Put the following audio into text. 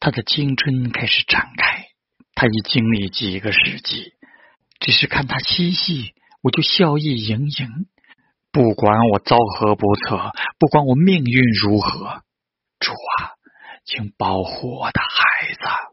他的青春开始展开他已经历几个世纪。只是看他嬉戏我就笑意盈盈。不管我遭何不测不管我命运如何主啊请保护我的孩子。